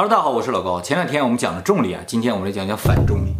哈喽，大家好，我是老高。前两天我们讲了重力啊，今天我们来讲讲反重力。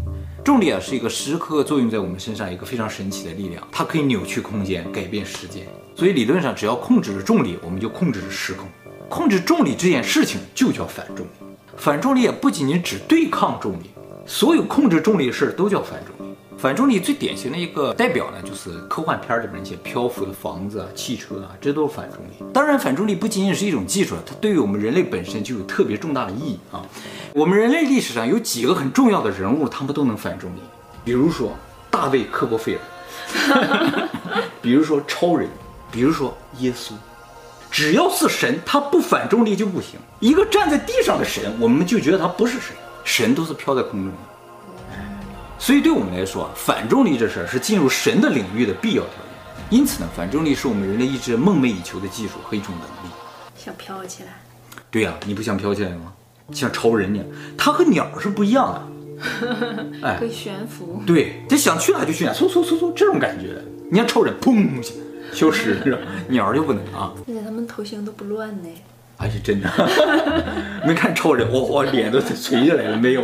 重力啊是一个时刻作用在我们身上一个非常神奇的力量，它可以扭曲空间，改变时间。所以理论上，只要控制了重力，我们就控制了时空。控制重力这件事情就叫反重力。反重力也不仅仅只对抗重力，所有控制重力的事儿都叫反重力。反重力最典型的一个代表呢，就是科幻片里边那些漂浮的房子啊、汽车啊，这都是反重力。当然，反重力不仅仅是一种技术，它对于我们人类本身就有特别重大的意义啊。我们人类历史上有几个很重要的人物，他们都能反重力，比如说大卫·科波菲尔，比如说超人，比如说耶稣。只要是神，他不反重力就不行。一个站在地上的神，我们就觉得他不是神，神都是飘在空中的。所以对我们来说啊，反重力这事儿是进入神的领域的必要条件。因此呢，反重力是我们人类一直梦寐以求的技术和一种能力。想飘起来？对呀、啊，你不想飘起来吗？像超人一样，它和鸟是不一样的。哎，可以悬浮。对，它想去哪就去哪，嗖嗖嗖嗖，这种感觉。你像超人，砰，消失是吧？鸟就不能啊。而且他们头型都不乱呢。还是真的，没看超人，我我脸都垂下来了，没有。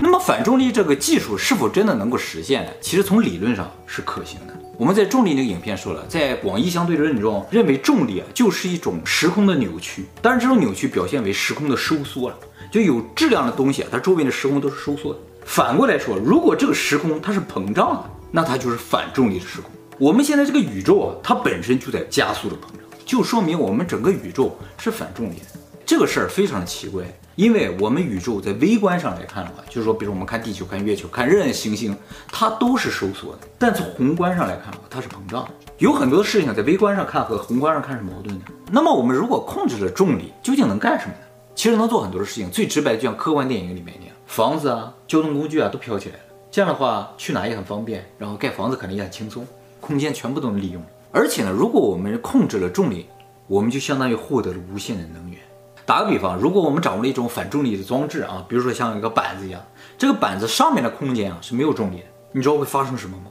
那么反重力这个技术是否真的能够实现呢？其实从理论上是可行的。我们在重力那个影片说了，在广义相对论中，认为重力啊就是一种时空的扭曲，当然这种扭曲表现为时空的收缩了，就有质量的东西啊，它周围的时空都是收缩的。反过来说，如果这个时空它是膨胀的，那它就是反重力的时空。我们现在这个宇宙啊，它本身就在加速的膨胀。就说明我们整个宇宙是反重力的，这个事儿非常的奇怪，因为我们宇宙在微观上来看的话，就是说，比如我们看地球、看月球、看任何行星，它都是收缩的；但从宏观上来看的话，它是膨胀的。有很多事情在微观上看和宏观上看是矛盾的。那么我们如果控制了重力，究竟能干什么呢？其实能做很多的事情。最直白，就像科幻电影里面那样，房子啊、交通工具啊都飘起来了，这样的话去哪也很方便，然后盖房子肯定也很轻松，空间全部都能利用。而且呢，如果我们控制了重力，我们就相当于获得了无限的能源。打个比方，如果我们掌握了一种反重力的装置啊，比如说像一个板子一样，这个板子上面的空间啊是没有重力的，你知道会发生什么吗？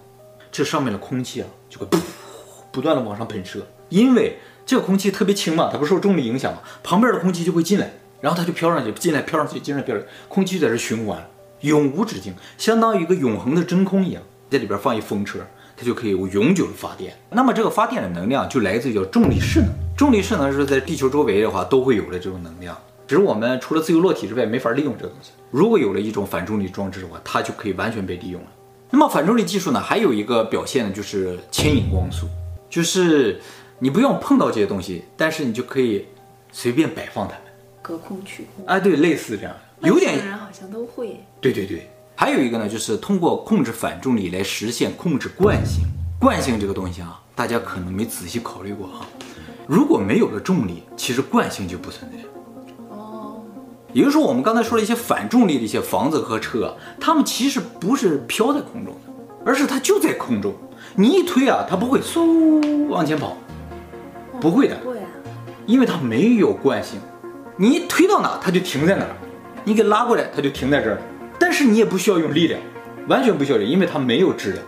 这上面的空气啊就会噗不断的往上喷射，因为这个空气特别轻嘛，它不受重力影响嘛，旁边的空气就会进来，然后它就飘上去，进来飘上去，进来飘上去，空气就在这循环，永无止境，相当于一个永恒的真空一样，在里边放一风车。它就可以永久的发电。那么这个发电的能量就来自于叫重力势能。重力势能是在地球周围的话都会有的这种能量，只是我们除了自由落体之外没法利用这个东西。如果有了一种反重力装置的话，它就可以完全被利用了。那么反重力技术呢，还有一个表现呢，就是牵引光速，就是你不用碰到这些东西，但是你就可以随便摆放它们，隔空取物。哎，对，类似这样，有点人好像都会。对对对。还有一个呢，就是通过控制反重力来实现控制惯性。惯性这个东西啊，大家可能没仔细考虑过啊。如果没有了重力，其实惯性就不存在。哦，也就是说，我们刚才说了一些反重力的一些房子和车，它们其实不是飘在空中的，而是它就在空中。你一推啊，它不会嗖往前跑，不会的，对啊，因为它没有惯性。你一推到哪，它就停在哪儿；你给拉过来，它就停在这儿。但是你也不需要用力量，完全不需要力，因为它没有质量。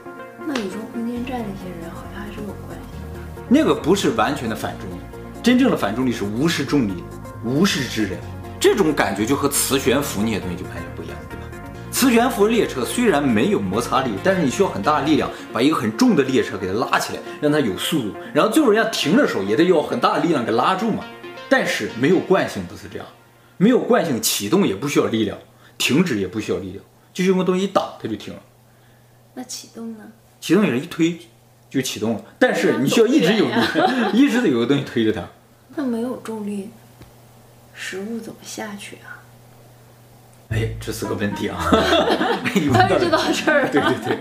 那宇宙空间站那些人好像还是有关系的。那个不是完全的反重力，真正的反重力是无视重力、无视质量。这种感觉就和磁悬浮那些东西就完全不一样，对吧？磁悬浮列车虽然没有摩擦力，但是你需要很大的力量把一个很重的列车给它拉起来，让它有速度，然后最后人家停的时候也得要很大的力量给拉住嘛。但是没有惯性不是这样，没有惯性启动也不需要力量。停止也不需要力量，就是用个东西一挡，它就停了。那启动呢？启动也是一推就启动了，但是你需要一直有力，一直得有个东西推着它。那没有重力，食物怎么下去啊？哎，这是个问题啊！他就知道这儿。对对对，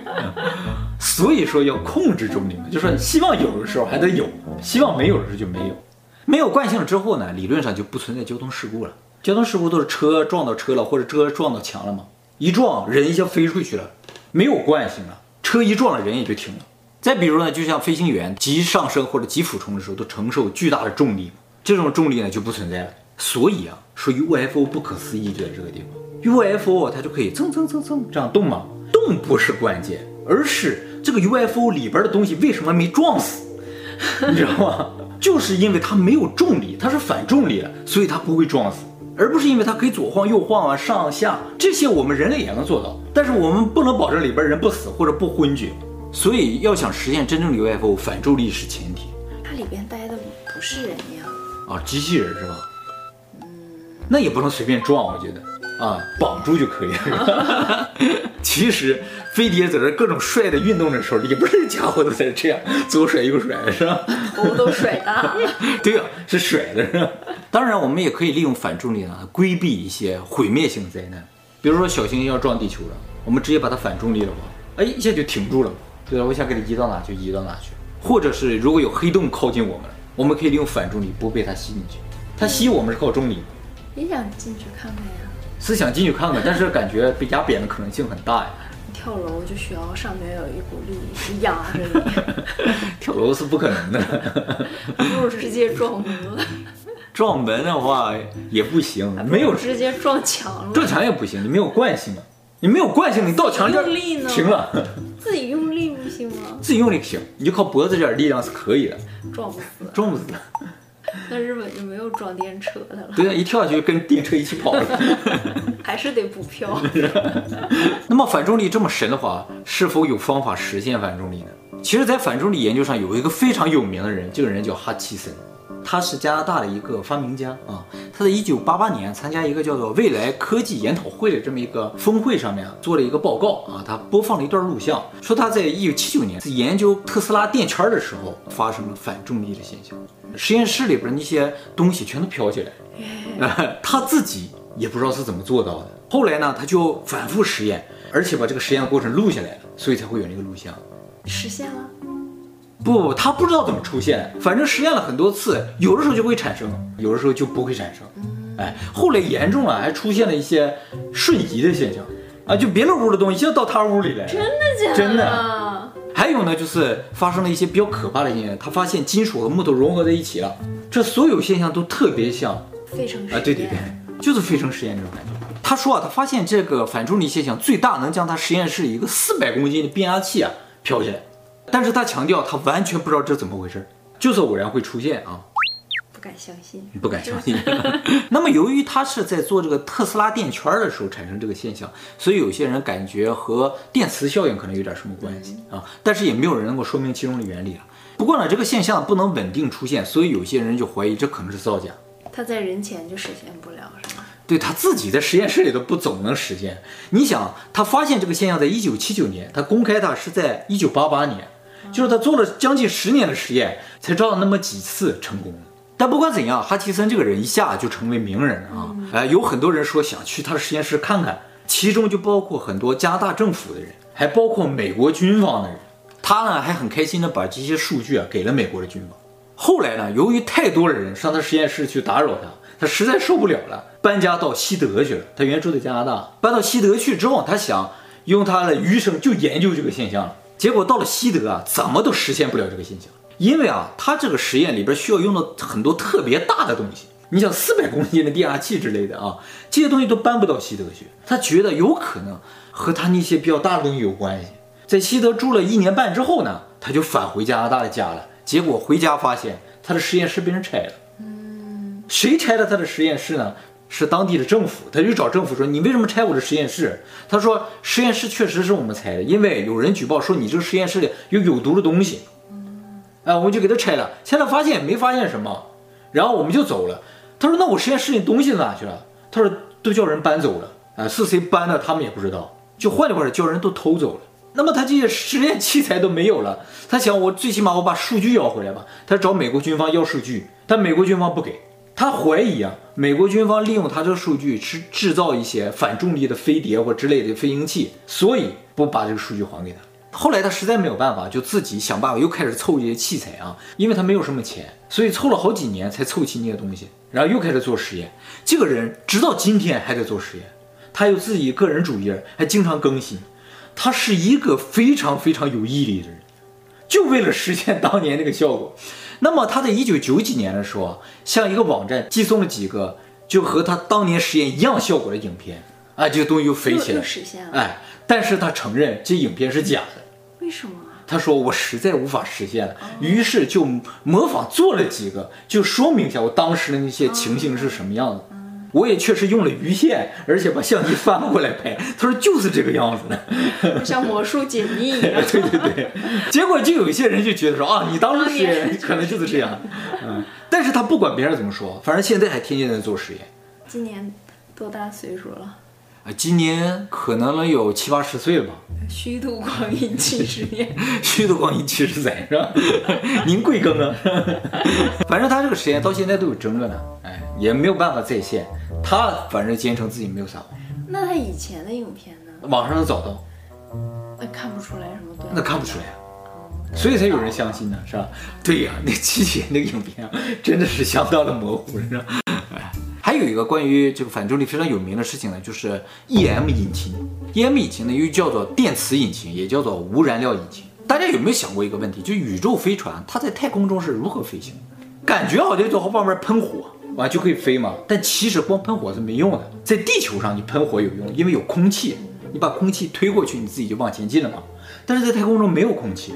所以说要控制重力嘛，就是说希望有的时候还得有，希望没有的时候就没有。没有惯性了之后呢，理论上就不存在交通事故了。交通事故都是车撞到车了，或者车撞到墙了嘛？一撞人一下飞出去了，没有惯性了，车一撞了人也就停了。再比如呢，就像飞行员急上升或者急俯冲的时候，都承受巨大的重力，这种重力呢就不存在了。所以啊，说 UFO 不可思议就在这个地方，UFO 它就可以蹭蹭蹭蹭这样动嘛？动不是关键，而是这个 UFO 里边的东西为什么没撞死？你知道吗？就是因为它没有重力，它是反重力的，所以它不会撞死。而不是因为它可以左晃右晃啊，上下这些我们人类也能做到，但是我们不能保证里边人不死或者不昏厥。所以要想实现真正的 UFO，反重力是前提。它里边待的不是人呀？啊，机器人是吧？嗯，那也不能随便撞，我觉得啊，绑住就可以了。其实飞碟在这各种帅的运动的时候，里边的家伙都在这样左甩右甩，是吧？头都甩的。对啊，是甩的，是吧？当然，我们也可以利用反重力呢，规避一些毁灭性灾难。比如说小行星要撞地球了，我们直接把它反重力的话，哎，一下就停住了。对了，我想给它移到哪就移到哪去。或者是如果有黑洞靠近我们了，我们可以利用反重力不被它吸进去。它吸我们是靠重力。也想进去看看呀？是想进去看看，但是感觉被压扁的可能性很大呀。跳楼就需要上面有一股力压着你。跳楼是不可能的，不如直接撞门了。撞门的话也不行，没有直接撞墙了。撞墙也不行，你没有惯性啊，你没有惯性，你到墙这停了。自己用力不行吗？自己用力行，你就靠脖子这点力量是可以的。撞不死，撞不死。那日本就没有装电车的了。对啊，一跳下去就跟电车一起跑了。还是得补票。那么反重力这么神的话，是否有方法实现反重力呢？其实，在反重力研究上有一个非常有名的人，这个人叫哈奇森。他是加拿大的一个发明家啊，他在一九八八年参加一个叫做未来科技研讨会的这么一个峰会上面做了一个报告啊，他播放了一段录像，说他在一九七九年在研究特斯拉电圈的时候发生了反重力的现象，实验室里边那些东西全都飘起来，呃，他自己也不知道是怎么做到的。后来呢，他就反复实验，而且把这个实验过程录下来了，所以才会有那个录像，实现了。不不不，他不知道怎么出现，反正实验了很多次，有的时候就会产生，有的时候就不会产生。哎，后来严重了，还出现了一些瞬移的现象啊，就别的屋的东西就到他屋里来。真的假的？真的。还有呢，就是发生了一些比较可怕的现象，他发现金属和木头融合在一起了，这所有现象都特别像费城实验。啊，对对对，就是费城实验这种感觉。他说啊，他发现这个反重力现象最大能将他实验室一个四百公斤的变压器啊飘起来。但是他强调，他完全不知道这怎么回事，就是偶然会出现啊，不敢相信，不敢相信。那么由于他是在做这个特斯拉电圈的时候产生这个现象，所以有些人感觉和电磁效应可能有点什么关系啊，但是也没有人能够说明其中的原理了。不过呢，这个现象不能稳定出现，所以有些人就怀疑这可能是造假。他在人前就实现不了，是吗？对，他自己在实验室里都不总能实现。你想，他发现这个现象在一九七九年，他公开他是在一九八八年。就是他做了将近十年的实验，才照那么几次成功。但不管怎样，哈奇森这个人一下就成为名人啊！哎，有很多人说想去他的实验室看看，其中就包括很多加拿大政府的人，还包括美国军方的人。他呢还很开心的把这些数据啊给了美国的军方。后来呢，由于太多的人上他实验室去打扰他，他实在受不了了，搬家到西德去了。他原住在加拿大，搬到西德去之后，他想用他的余生就研究这个现象了。结果到了西德啊，怎么都实现不了这个现象，因为啊，他这个实验里边需要用到很多特别大的东西，你想四百公斤的变压器之类的啊，这些东西都搬不到西德去。他觉得有可能和他那些比较大的东西有关系。在西德住了一年半之后呢，他就返回加拿大的家了。结果回家发现他的实验室被人拆了。嗯，谁拆了他的实验室呢？是当地的政府，他就找政府说：“你为什么拆我的实验室？”他说：“实验室确实是我们拆的，因为有人举报说你这个实验室里有有毒的东西。”嗯，哎，我们就给他拆了。拆了发现也没发现什么，然后我们就走了。他说：“那我实验室里东西哪去了？”他说：“都叫人搬走了。”啊，是谁搬的？他们也不知道。就换句话说，叫人都偷走了。那么他这些实验器材都没有了，他想：“我最起码我把数据要回来吧。”他找美国军方要数据，但美国军方不给。他怀疑啊，美国军方利用他这个数据去制造一些反重力的飞碟或之类的飞行器，所以不把这个数据还给他。后来他实在没有办法，就自己想办法又开始凑这些器材啊，因为他没有什么钱，所以凑了好几年才凑齐那些东西，然后又开始做实验。这个人直到今天还在做实验，他有自己个人主页，还经常更新。他是一个非常非常有毅力的人，就为了实现当年那个效果。那么他在一九九几年的时候，向一个网站寄送了几个就和他当年实验一样效果的影片，啊，这个东西又飞起来，实现了，哎，但是他承认这影片是假的。为什么？他说我实在无法实现了，于是就模仿做了几个，就说明一下我当时的那些情形是什么样子。我也确实用了鱼线，而且把相机翻过来拍。他说就是这个样子的，像魔术解密一样。对对对，结果就有一些人就觉得说啊，你当时实验可能就是这样，嗯。但是他不管别人怎么说，反正现在还天天在做实验。今年多大岁数了？啊，今年可能能有七八十岁了吧。虚度光阴七十年，虚度光阴七十载是吧？您贵庚啊？反正他这个实验到现在都有争论呢，哎，也没有办法再现。他反正坚称自己没有撒谎。那他以前的影片呢？网上能找到。那看不出来什么对？那看不出来啊，所以才有人相信呢，是吧？对呀，那七姐那个影片啊，真的是相当的模糊，是吧？还有一个关于这个反重力非常有名的事情呢，就是 EM 引擎。EM 引擎呢又叫做电磁引擎，也叫做无燃料引擎。大家有没有想过一个问题？就宇宙飞船它在太空中是如何飞行？感觉好像就往外面喷火完就可以飞嘛。但其实光喷火是没用的。在地球上你喷火有用，因为有空气，你把空气推过去，你自己就往前进了嘛。但是在太空中没有空气，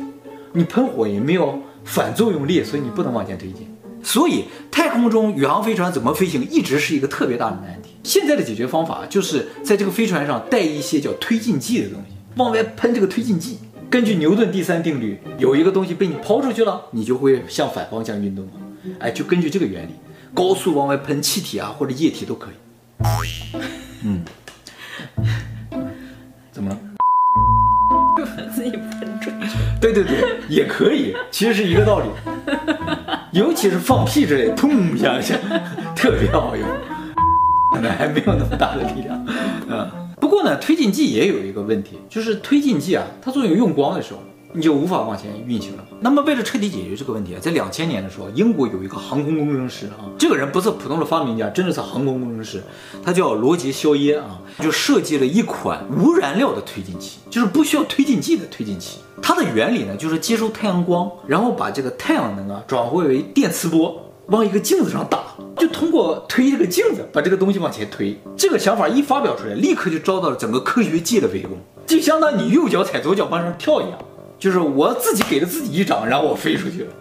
你喷火也没有反作用力，所以你不能往前推进。所以，太空中宇航飞船怎么飞行，一直是一个特别大的难题。现在的解决方法就是在这个飞船上带一些叫推进剂的东西，往外喷这个推进剂。根据牛顿第三定律，有一个东西被你抛出去了，你就会向反方向运动。哎，就根据这个原理，高速往外喷气体啊或者液体都可以。嗯，怎么了？自己喷出去。对对对，也可以，其实是一个道理。尤其是放屁之类，砰一下，特别好用。可能还没有那么大的力量。嗯，不过呢，推进剂也有一个问题，就是推进剂啊，它作用用光的时候，你就无法往前运行了。那么为了彻底解决这个问题啊，在两千年的时候，英国有一个航空工程师啊，这个人不是普通的发明家，真的是航空工程师，他叫罗杰·肖耶啊，就设计了一款无燃料的推进器，就是不需要推进剂的推进器。它的原理呢，就是接收太阳光，然后把这个太阳能啊转化为电磁波，往一个镜子上打，就通过推这个镜子把这个东西往前推。这个想法一发表出来，立刻就遭到了整个科学界的围攻，就相当于你右脚踩左脚往上跳一样，就是我自己给了自己一掌，然后我飞出去了。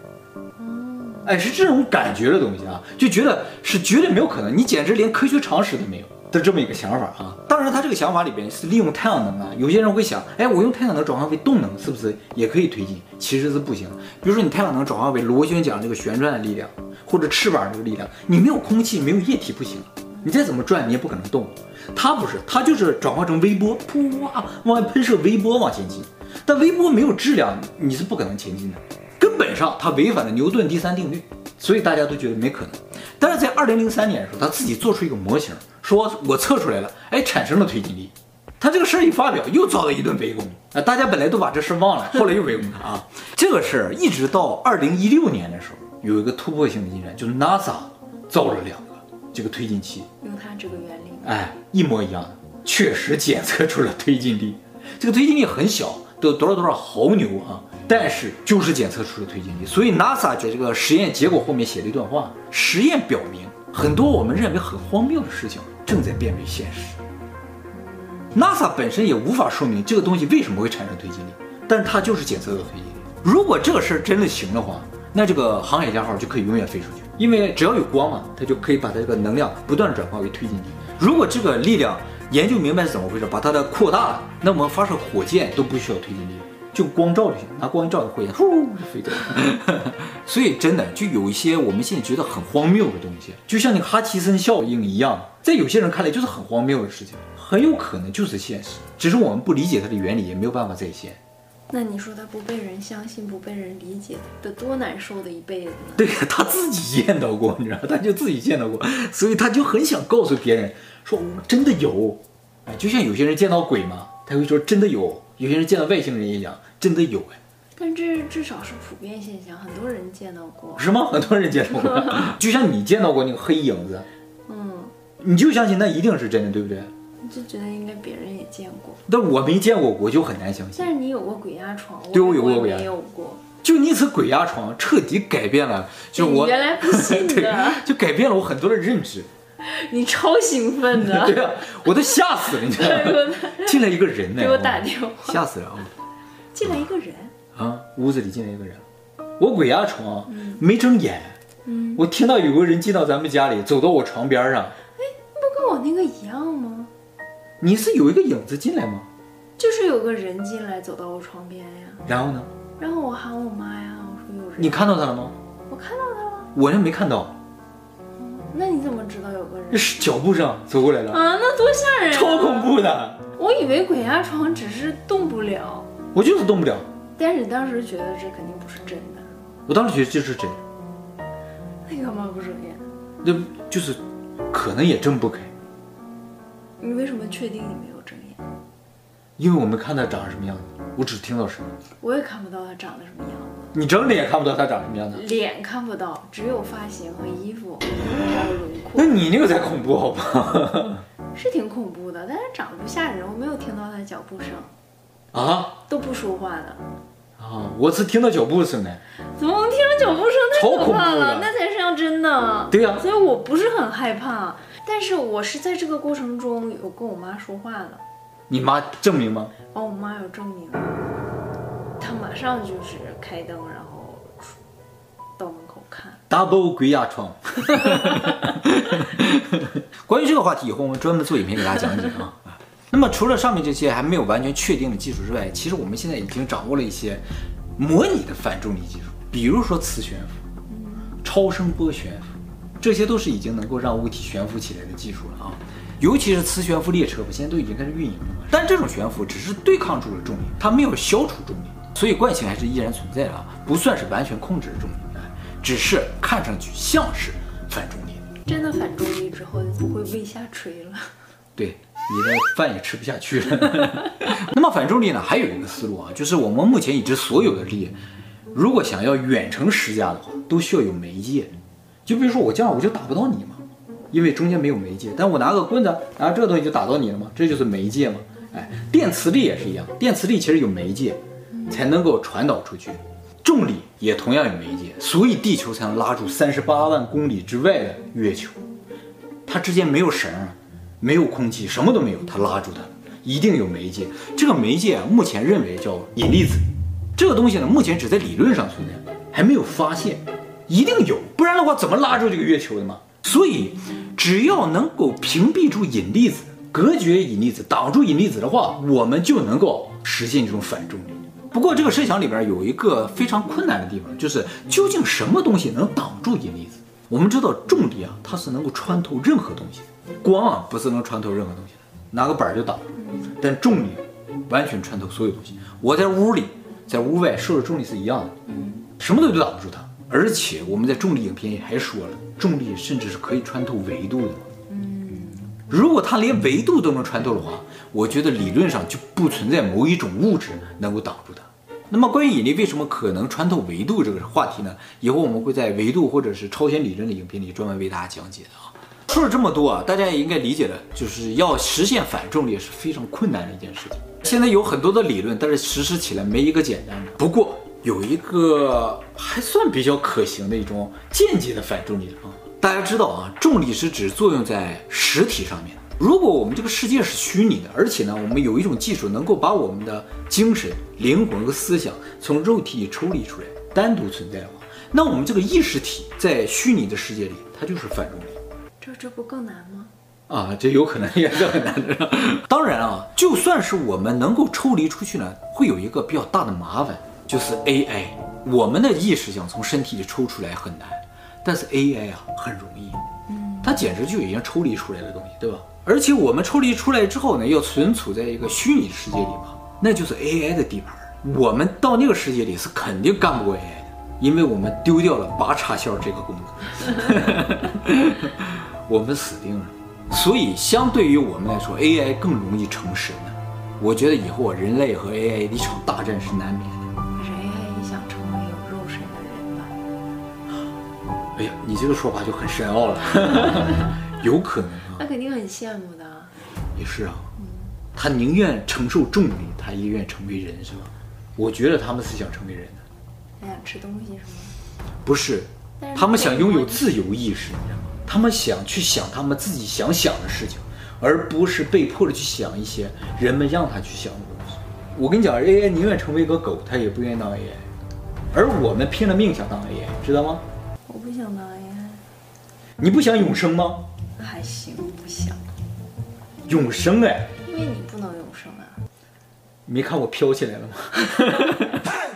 哎，是这种感觉的东西啊，就觉得是绝对没有可能，你简直连科学常识都没有。的这么一个想法啊，当然他这个想法里边是利用太阳能啊。有些人会想，哎，我用太阳能转化为动能，是不是也可以推进？其实是不行。比如说你太阳能转化为螺旋桨这个旋转的力量，或者翅膀这个力量，你没有空气，没有液体不行，你再怎么转你也不可能动。它不是，它就是转化成微波，噗哇，往外喷射微波往前进。但微波没有质量，你是不可能前进的。根本上它违反了牛顿第三定律，所以大家都觉得没可能。但是在二零零三年的时候，他自己做出一个模型。说我测出来了，哎，产生了推进力。他这个事儿一发表，又遭到一顿围攻啊！大家本来都把这事忘了，后来又围攻他啊。这个事儿一直到二零一六年的时候，有一个突破性的进展，就是 NASA 造了两个这个推进器，用它这个原理，哎，一模一样的，确实检测出了推进力。这个推进力很小，都多少多少毫牛啊，但是就是检测出了推进力。所以 NASA 在这个实验结果后面写了一段话：实验表明，很多我们认为很荒谬的事情。正在变为现实。NASA 本身也无法说明这个东西为什么会产生推进力，但它就是检测到推进力。如果这个事儿真的行的话，那这个航海家号就可以永远飞出去，因为只要有光嘛，它就可以把它这个能量不断转化为推进力。如果这个力量研究明白是怎么回事，把它的扩大了，那我们发射火箭都不需要推进力。就光照就行，拿光一照的火箭呼就飞走了。所以真的就有一些我们现在觉得很荒谬的东西，就像那个哈奇森效应一样，在有些人看来就是很荒谬的事情，很有可能就是现实，只是我们不理解它的原理，也没有办法再现。那你说他不被人相信，不被人理解，得多难受的一辈子呢？对呀，他自己见到过，你知道，他就自己见到过，所以他就很想告诉别人说，我真的有。哎，就像有些人见到鬼嘛，他会说真的有。有些人见到外星人也讲，真的有哎，但这至少是普遍现象，很多人见到过，是吗？很多人见到过，就像你见到过那个黑影子，嗯，你就相信那一定是真的，对不对？你就觉得应该别人也见过，但我没见过，我就很难相信。但是你有过鬼压床，对我有过鬼压，没有过，就那次鬼压床彻底改变了，就我原来不信的，就改变了我很多的认知。你超兴奋的，对啊，我都吓死了，你知道吗？进来一个人呢，给我打电话，吓死了啊！进来一个人？啊，屋子里进来一个人，我鬼压床，没睁眼，嗯，我听到有个人进到咱们家里，走到我床边上，哎，不跟我那个一样吗？你是有一个影子进来吗？就是有个人进来，走到我床边呀。然后呢？然后我喊我妈呀，我说有人。你看到他了吗？我看到他了。我就没看到。那你怎么知道有个人？这是脚步声走过来了。啊，那多吓人啊！超恐怖的。我以为鬼压床只是动不了，我就是动不了。但是当时觉得这肯定不是真的。我当时觉得这是真的。那干嘛不睁眼？那就是，可能也睁不开。你为什么确定你没有睁眼？因为我没看他长什么样子，我只听到声音。我也看不到他长得什么样子。你睁着也看不到他长什么样子。脸看不到，只有发型和衣服，还有轮廓。那你那个才恐怖，好吧？是挺恐怖的，但是长得不吓人。我没有听到他脚步声。啊？都不说话的。啊，我是听到脚步声的。怎么能听到脚步声？太可怕了，那才是像真的。对呀、啊，所以我不是很害怕，但是我是在这个过程中有跟我妈说话的。你妈证明吗？哦，我妈有证明。她马上就是开灯，然后到门口看。Double 鬼压床。关于这个话题，以后我们专门做影片给大家讲解啊。那么除了上面这些还没有完全确定的技术之外，其实我们现在已经掌握了一些模拟的反重力技术，比如说磁悬浮、超声波悬浮，这些都是已经能够让物体悬浮起来的技术了啊。尤其是磁悬浮列车吧，现在都已经开始运营了。但这种悬浮只是对抗住了重力，它没有消除重力，所以惯性还是依然存在的啊，不算是完全控制的重力，只是看上去像是反重力。真的反重力之后就不会胃下垂了。对。你的饭也吃不下去了。那么反重力呢？还有一个思路啊，就是我们目前已知所有的力，如果想要远程施加的话，都需要有媒介。就比如说我这样，我就打不到你嘛，因为中间没有媒介。但我拿个棍子，然后这个东西就打到你了嘛，这就是媒介嘛。哎，电磁力也是一样，电磁力其实有媒介，才能够传导出去。重力也同样有媒介，所以地球才能拉住三十八万公里之外的月球，它之间没有绳。没有空气，什么都没有，他拉住它，一定有媒介。这个媒介啊，目前认为叫引力子。这个东西呢，目前只在理论上存在，还没有发现。一定有，不然的话怎么拉住这个月球的嘛？所以，只要能够屏蔽住引力子，隔绝引力子，挡住引力子的话，我们就能够实现这种反重力。不过，这个设想里边有一个非常困难的地方，就是究竟什么东西能挡住引力子？我们知道重力啊，它是能够穿透任何东西。光啊，不是能穿透任何东西的，拿个板儿就挡住。但重力完全穿透所有东西。我在屋里，在屋外受的重力是一样的，什么东西都挡不住它。而且我们在重力影片也还说了，重力甚至是可以穿透维度的。如果它连维度都能穿透的话，我觉得理论上就不存在某一种物质能够挡住它。那么关于引力为什么可能穿透维度这个话题呢？以后我们会在维度或者是超弦理论的影片里专门为大家讲解的啊。说了这么多啊，大家也应该理解了，就是要实现反重力是非常困难的一件事情。现在有很多的理论，但是实施起来没一个简单的。不过有一个还算比较可行的一种间接的反重力的方法。大家知道啊，重力是指作用在实体上面。如果我们这个世界是虚拟的，而且呢，我们有一种技术能够把我们的精神、灵魂和思想从肉体里抽离出来，单独存在的话，那我们这个意识体在虚拟的世界里，它就是反重力。这这不更难吗？啊，这有可能也是很难的。当然啊，就算是我们能够抽离出去呢，会有一个比较大的麻烦，就是 AI。我们的意识想从身体里抽出来很难，但是 AI 啊很容易。嗯，它简直就已经抽离出来的东西，对吧？而且我们抽离出来之后呢，要存储在一个虚拟世界里嘛，那就是 AI 的地盘。我们到那个世界里是肯定干不过 AI 的，因为我们丢掉了拔插销这个功能。我们死定了，所以相对于我们来说，AI 更容易成神呢。我觉得以后人类和 AI 的一场大战是难免的。可是 AI 也想成为有肉身的人吧？哎呀，你这个说法就很深奥了，有可能啊。那肯定很羡慕的。也是啊，他宁愿承受重力，他也愿成为人，是吧？我觉得他们是想成为人的。他想吃东西是吗？不是，他们想拥有自由意识，你知道吗？他们想去想他们自己想想的事情，而不是被迫的去想一些人们让他去想的东西。我跟你讲，AI 宁愿成为一个狗，他也不愿意当 AI，而我们拼了命想当 AI，知道吗？我不想当 AI。你不想永生吗？还行，不想。永生哎，因为你不能永生啊。没看我飘起来了吗？